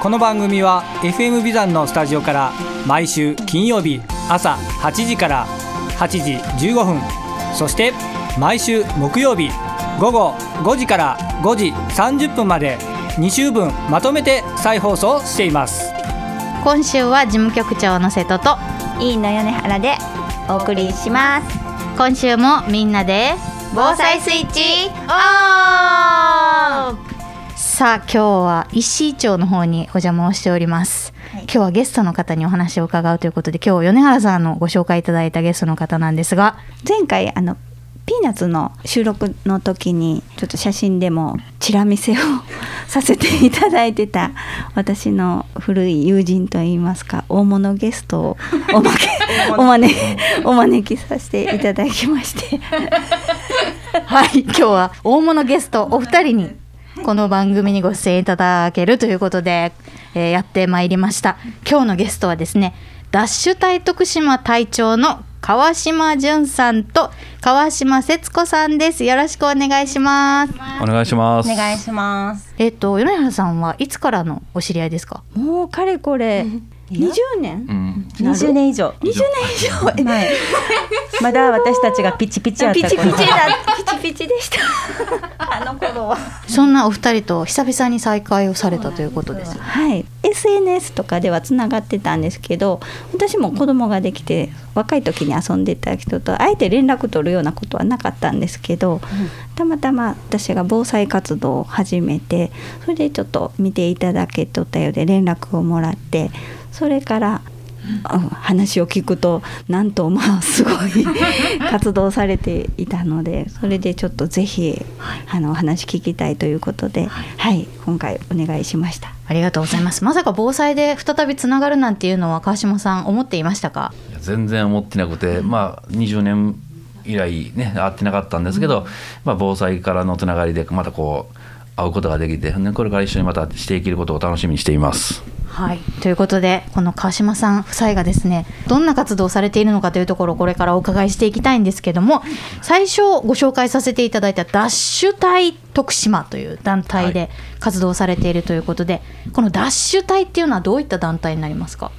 この番組は FM ビザンのスタジオから毎週金曜日朝8時から8時15分そして毎週木曜日午後5時から5時30分まで2週分まとめて再放送しています。今週は事務局長の瀬戸といいの米原でお送りします。今週もみんなで防災スイッチオンさあ今日は石井町の方にお邪魔をしております、はい。今日はゲストの方にお話を伺うということで今日米原さんのご紹介いただいたゲストの方なんですが。前回あのピーナッツの収録の時にちょっと写真でもチラ見せをさせていただいてた私の古い友人といいますか大物ゲストをおまけお招きお招きさせていただきまして。はい今日は大物ゲストお二人にこの番組にご出演いただけるということで、えーやってまいりました今日のゲストはですねダッシュ隊徳島隊長の川島淳さんと川島節子さんですよろしくお願いしますお願いします。お願いします。えっ、と米原さんはいつからのお知り合いですか？もうかれこれ 20年？うん、20年以上。20年以上。はい。まだ私たちがピチピチやったピチピチだ。頃 ピチピチでした。あの頃は。そんなお二人と久々に再会をされたということですはい、SNS とかではつながってたんですけど私も子供ができて若い時に遊んでた人とあえて連絡取るようなことはなかったんですけど、たまたま私が防災活動を始めてそれでちょっと見ていただけとったようで連絡をもらってそれから。うん話を聞くとなんとまあすごい 活動されていたのでそれでちょっとぜひ、あのお話聞きたいということで、はい、今回お願いしました。ありがとうございますまさか防災で再びつながるなんていうのは川島さん思っていましたか？全然思ってなくて、まあ20年以来ね会ってなかったんですけど、まあ防災からのつながりでまたこう会うことができて、ね、これから一緒にまたしていけることを楽しみにしています。はい、ということでこの川島さん夫妻がですねどんな活動をされているのかというところをこれからお伺いしていきたいんですけども最初ご紹介させていただいたダッシュ隊徳島という団体で活動されているということで、このダッシュ隊っていうのはどういった団体になりますか？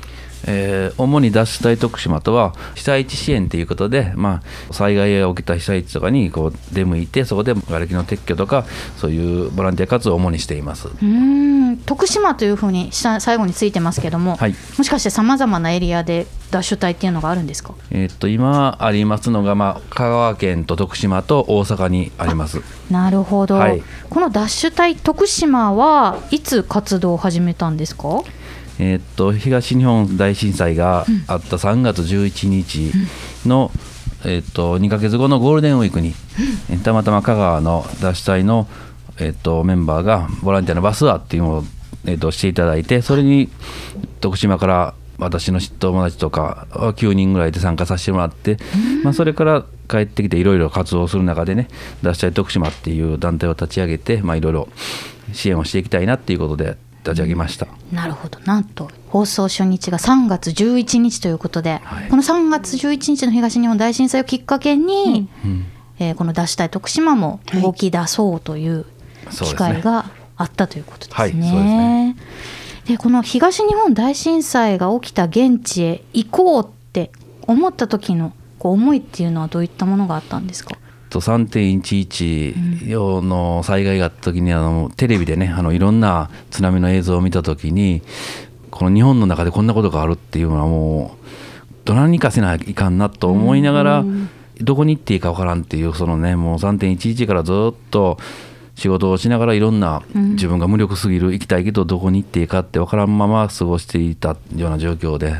えー主に脱出隊徳島とは被災地支援ということで、まあ、災害が起きた被災地とかにこう出向いてそこで瓦礫の撤去とかそういうボランティア活動を主にしています。うーん。徳島というふうに下最後についてますけども、はい。もしかしてさまざまなエリアでダッシュ隊っていうのがあるんですか？えーっと今ありますのが、まあ、香川県と徳島と大阪にあります。なるほど、はい。このダッシュ隊徳島はいつ活動を始めたんですか？えーっと東日本大震災があった3月11日の、えーっと2ヶ月後のゴールデンウィークに、えーたまたま香川の脱出隊の、えーっとメンバーがボランティアのバスアーっていうのを、えーっとしていただいてそれに徳島から私の友達とか9人ぐらいで参加させてもらって、まあ、それから帰ってきていろいろ活動する中でね脱出隊徳島っていう団体を立ち上げてまあいろいろ支援をしていきたいなっていうことで立ち上げました。なるほど。なんと放送初日が3月11日ということで、はい。この3月11日の東日本大震災をきっかけに、うん。えーこの出したい徳島も動き出そうという機会があったということですね。でこの東日本大震災が起きた現地へ行こうって思った時のこう思いっていうのはどういったものがあったんですか？と3.11の災害があった時にあのテレビでねあのいろんな津波の映像を見た時にこの日本の中でこんなことがあるっていうのはもうどないにかせないかんなと思いながらどこに行っていいかわからんっていうそのねもう3.11からずっと仕事をしながらいろんな自分が無力すぎる行きたいけどどこに行っていいかってわからんまま過ごしていたような状況で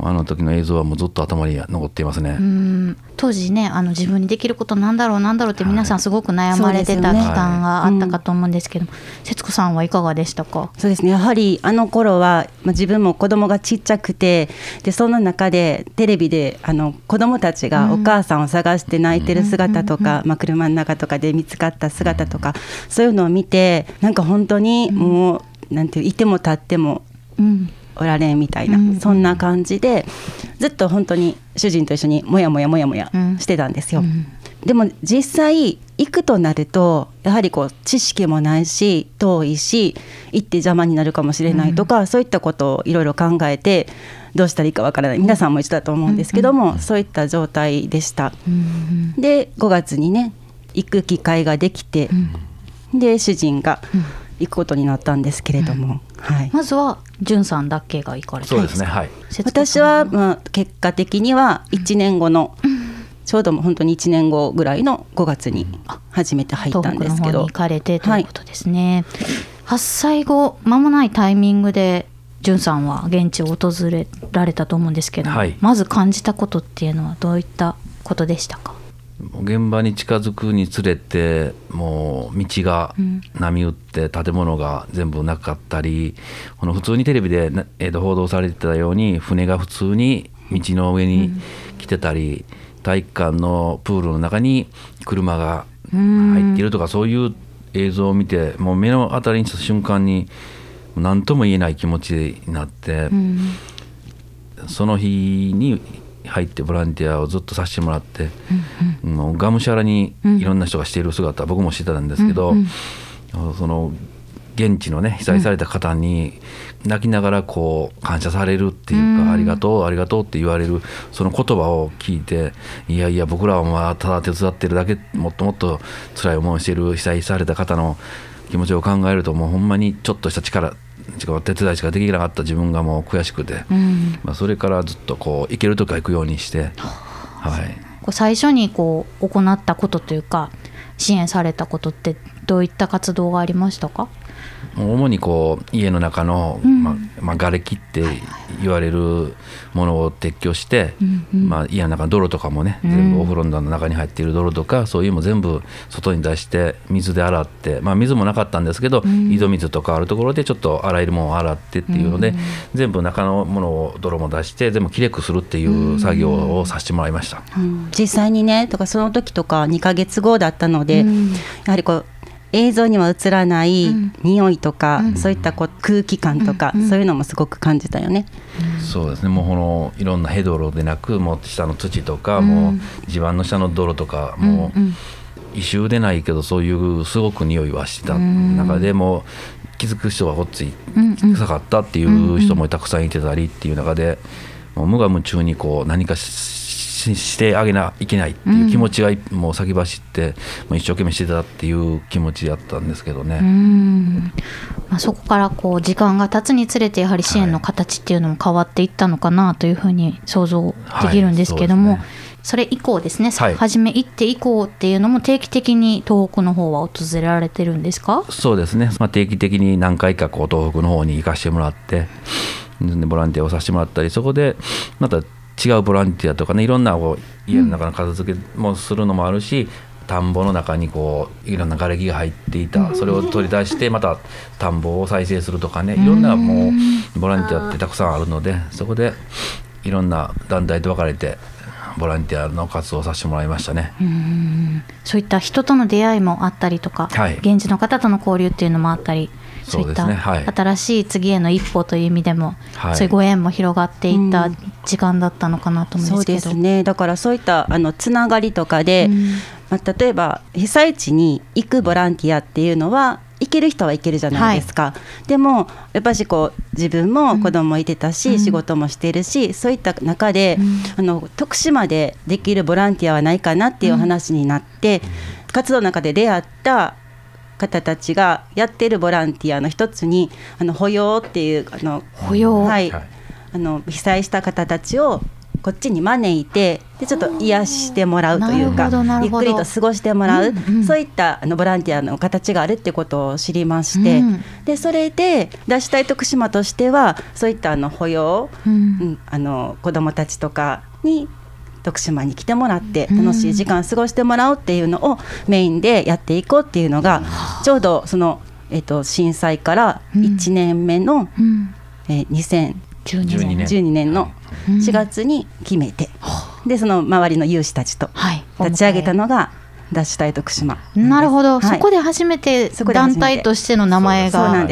あの時の映像はもうずっと頭に残っていますね。うん。当時ねあの自分にできることなんだろうなんだろうって皆さんすごく悩まれてたはい期間があったかと思うんですけども、節子さんはいかがでしたか？そうですね。やはりあの頃は、まあ、自分も子供がちっちゃくてでその中でテレビであの子供たちがお母さんを探して泣いてる姿とか、まあ、車の中とかで見つかった姿とかそういうのを見てなんか本当にもう、なんていういても立ってもうんおられんみたいな、うんそんな感じでずっと本当に主人と一緒にもやもやもやもやうん。してたんですよ。うん。でも実際行くとなるとやはりこう知識もないし遠いし行って邪魔になるかもしれないとか、そういったことをいろいろ考えてどうしたらいいかわからない。皆さんも一緒だと思うんですけども、そういった状態でした。うんで5月にね行く機会ができて、で主人が行くことになったんですけれども、はい、まずはじゅんさんだけが行かれたそうですね。はい。私は、まあ、結果的には1年後の、ちょうど本当に1年後ぐらいの5月に初めて入ったんですけど。東北の方に行かれてということですね、発災後間もないタイミングでじゅんさんは現地を訪れられたと思うんですけども、はい。まず感じたことっていうのはどういったことでしたか？現場に近づくにつれてもう道が波打って建物が全部なかったりこの普通にテレビでな、えーと報道されてたように船が普通に道の上に来てたり、体育館のプールの中に車が入っているとかそういう映像を見てもう目の当たりにした瞬間に何とも言えない気持ちになって。その日に入ってボランティアをずっとさせてもらって、もうがむしゃらにいろんな人がしている姿、僕もしてたんですけど、その現地のね被災された方に泣きながらこう感謝されるっていうか、ありがとうありがとうって言われるその言葉を聞いていやいや僕らはまあただ手伝ってるだけもっともっと辛い思いをしている被災された方の気持ちを考えるともうほんまにちょっとした力手伝いしかできなかった自分がもう悔しくて、まあ、それからずっとこう行ける時は行くようにして、はい、こう最初にこう行ったことというか支援されたことってどういった活動がありましたか？主にこう家の中の、まあまあ、瓦礫って言われるものを撤去して、まあ、家の中の泥とかもね全部お風呂の中に入っている泥とかそういうのも全部外に出して水で洗って、まあ、水もなかったんですけど、井戸水とかあるところでちょっと洗えるものを洗ってっていうので、全部中のものを泥も出して全部きれいくするっていう作業をさせてもらいました。実際にねとかその時とか2ヶ月後だったので、やはりこう映像には映らない匂いとか、そういったこう空気感とか、そういうのもすごく感じたよね。そうですね。もうこのいろんなヘドロでなくもう下の土とか、もう地盤の下の泥とかもう異臭でないけどそういうすごく匂いはした中でも気づく人はこっち臭かったっていう人もたくさんいてたりっていう中でもう無我夢中にこう何かしししてあげないけないっていう気持ちがもう先走って、もう一生懸命してたっていう気持ちだったんですけどね。うん。まあ、そこからこう時間が経つにつれてやはり支援の形っていうのも変わっていったのかなというふうに想像できるんですけども、はいそうそれ以降ですね、はい。初め行って以降っていうのも定期的に東北の方は訪れられてるんですか？そうですね、まあ、定期的に何回かこう東北の方に行かせてもらってでボランティアをさせてもらったりそこでまた違うボランティアとかねいろんなこう家の中の片付けもするのもあるし、田んぼの中にこういろんな瓦礫が入っていた。それを取り出してまた田んぼを再生するとかねいろんなもうボランティアってたくさんあるのでそこでいろんな団体と分かれてボランティアの活動をさせてもらいましたね。そういった人との出会いもあったりとか、はい。現地の方との交流っていうのもあったりそういそうったですねはい。新しい次への一歩という意味でも、はい。そういうご縁も広がっていった時間だったのかなと思うんそうですけど。ですね。だからそういったあのつながりとかで、まあ、例えば被災地に行くボランティアっていうのは行ける人は行けるじゃないですか、でもやっぱしこう自分も子供いてたし、仕事もしてるしそういった中で、あの徳島でできるボランティアはないかなっていう話になって、活動の中で出会った方たちがやってるボランティアの一つにあの保養っていうあの保養？はい。はい。あの被災した方たちをこっちに招いてでちょっと癒してもらうというかゆっくりと過ごしてもらう、うんうん。そういったあのボランティアの形があるってことを知りまして、うん。でそれで出したい徳島としてはそういったあの保養、うん。うん、あの子どもたちとかに徳島に来てもらって楽しい時間過ごしてもらおうっていうのをメインでやっていこうっていうのがちょうどその、えっと震災から1年目の、うん。えー2012 12年。12年のうん。4月に決めて、でその周りの有志たちとはい。立ち上げたのが脱したい徳島。なるほど、はい。そこで初めて団体としての名前が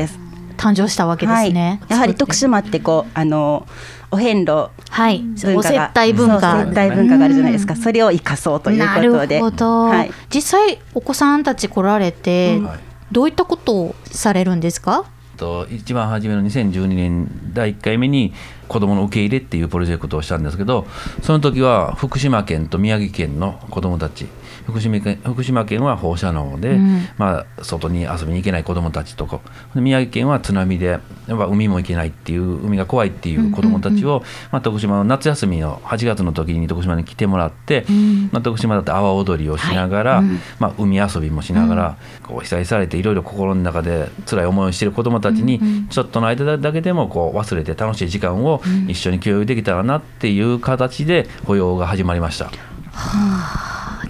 誕生したわけですね。はい、やはり徳島ってこうあのお遍路。はい、お接待文化。そう接待文化があるじゃないですか、それを生かそうというなことで。るほど、はい、実際お子さんたち来られて、はい。どういったことをされるんですか？と一番初めの2012年第1回目に子どもの受け入れっていうプロジェクトをしたんですけどその時は福島県と宮城県の子どもたち福島県福島県は放射能で、うん。まあ、外に遊びに行けない子どもたちとかで宮城県は津波でやっぱ海も行けないっていう海が怖いっていう子どもたちを、まあ、徳島の夏休みの8月の時に徳島に来てもらって、まあ、徳島だって阿波踊りをしながら、まあ、海遊びもしながら、こう被災されていろいろ心の中で辛い思いをしている子どもたちに、ちょっとの間だけでもこう忘れて楽しい時間を一緒に共有できたらなっていう形で保養が始まりました。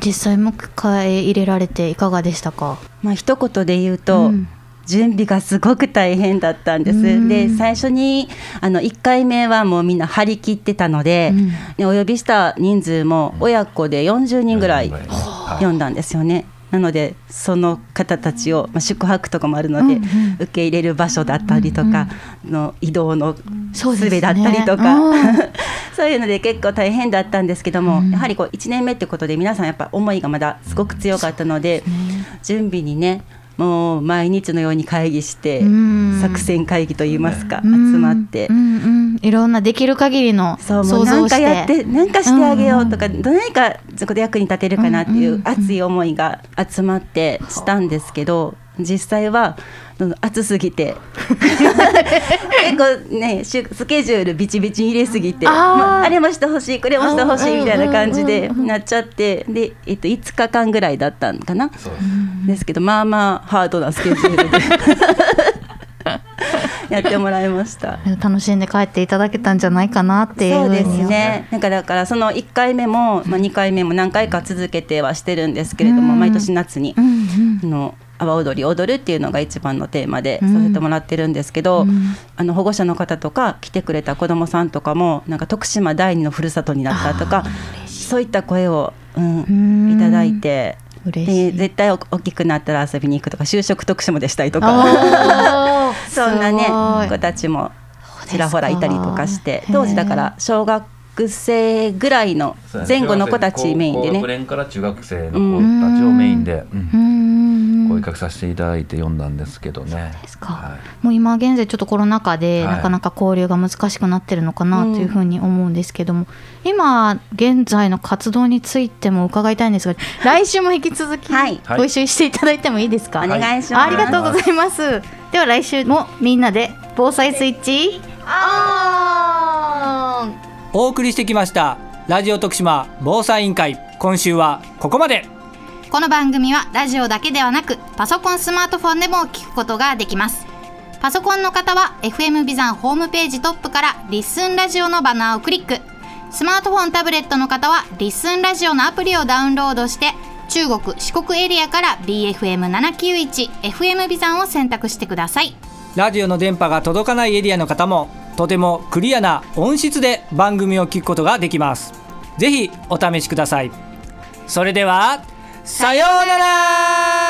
実際迎え入れられていかがでしたか？まあ一言で言うと、うん。準備がすごく大変だったんです。うん。で最初にあの1回目はもうみんな張り切ってたので、うん。でお呼びした人数も親子で40人ぐらいはい。呼んだんですよね。なのでその方たちを、まあ、宿泊とかもあるので、うんうん。受け入れる場所だったりとか、の移動のそうですね。術だったりとかうん。そういうので結構大変だったんですけども、うん。やはりこう1年目ってことで皆さんやっぱ思いがまだすごく強かったので、準備にねもう毎日のように会議して、うん。作戦会議といいますか、うん。集まって。うんうん、いろんなできる限りのそうも想う何か像をしてやって何かしてあげようとか、うん何かそこで役に立てるかなっていんう熱い思いが集まってしたんですけど実際はうん熱すぎて。結構ねスケジュールビチビチ入れすぎてあー。もうあれもしてほしいこれもしてほしいみたいな感じでなっちゃってで、えっと、5日間ぐらいだったんかな。ですけどまあまあハードなスケジュールで やってもらいました。楽しんで帰っていただけたんじゃないかなっていうそうですね。なんかだからその1回目もまあ2回目も何回か続けてはしてるんですけれども、うん。毎年夏に。あの阿波踊り踊るっていうのが一番のテーマでうん。させてもらってるんですけど、うん。あの保護者の方とか来てくれた子どもさんとかもなんか徳島第二のふるさとになったとかそういった声を、うんうん。いただいて。嬉しい。で絶対お大きくなったら遊びに行くとか就職徳島でしたいとか。そんなね子たちもちらほらいたりとかして当時だから小学生ぐらいの前後の子たちメインで高学ね年から中学生の子たちをメインで、うん。うんうん。声かけさせていただいて読んだんですけどね。ですか、はい。もう今現在ちょっとコロナ禍ではいなかなか交流が難しくなってるのかなというふうに思うんですけども、今現在の活動についても伺いたいんですが来週も引き続きはい。ご一緒していただいてもいいですか、お願いします。ありがとうございます。では来週もみんなで防災スイッチ。オン。お送りしてきましたラジオ徳島防災委員会。今週はここまでこの番組はラジオだけではなくパソコンスマートフォンでも聞くことができます。パソコンの方は FM ビザンホームページトップからリッスンラジオのバナーをクリック。スマートフォンタブレットの方はリッスンラジオのアプリをダウンロードして中国四国エリアから BFM791FM ビザンを選択してください。ラジオの電波が届かないエリアの方もとてもクリアな音質で番組を聞くことができます。ぜひお試しください。それではさようなら。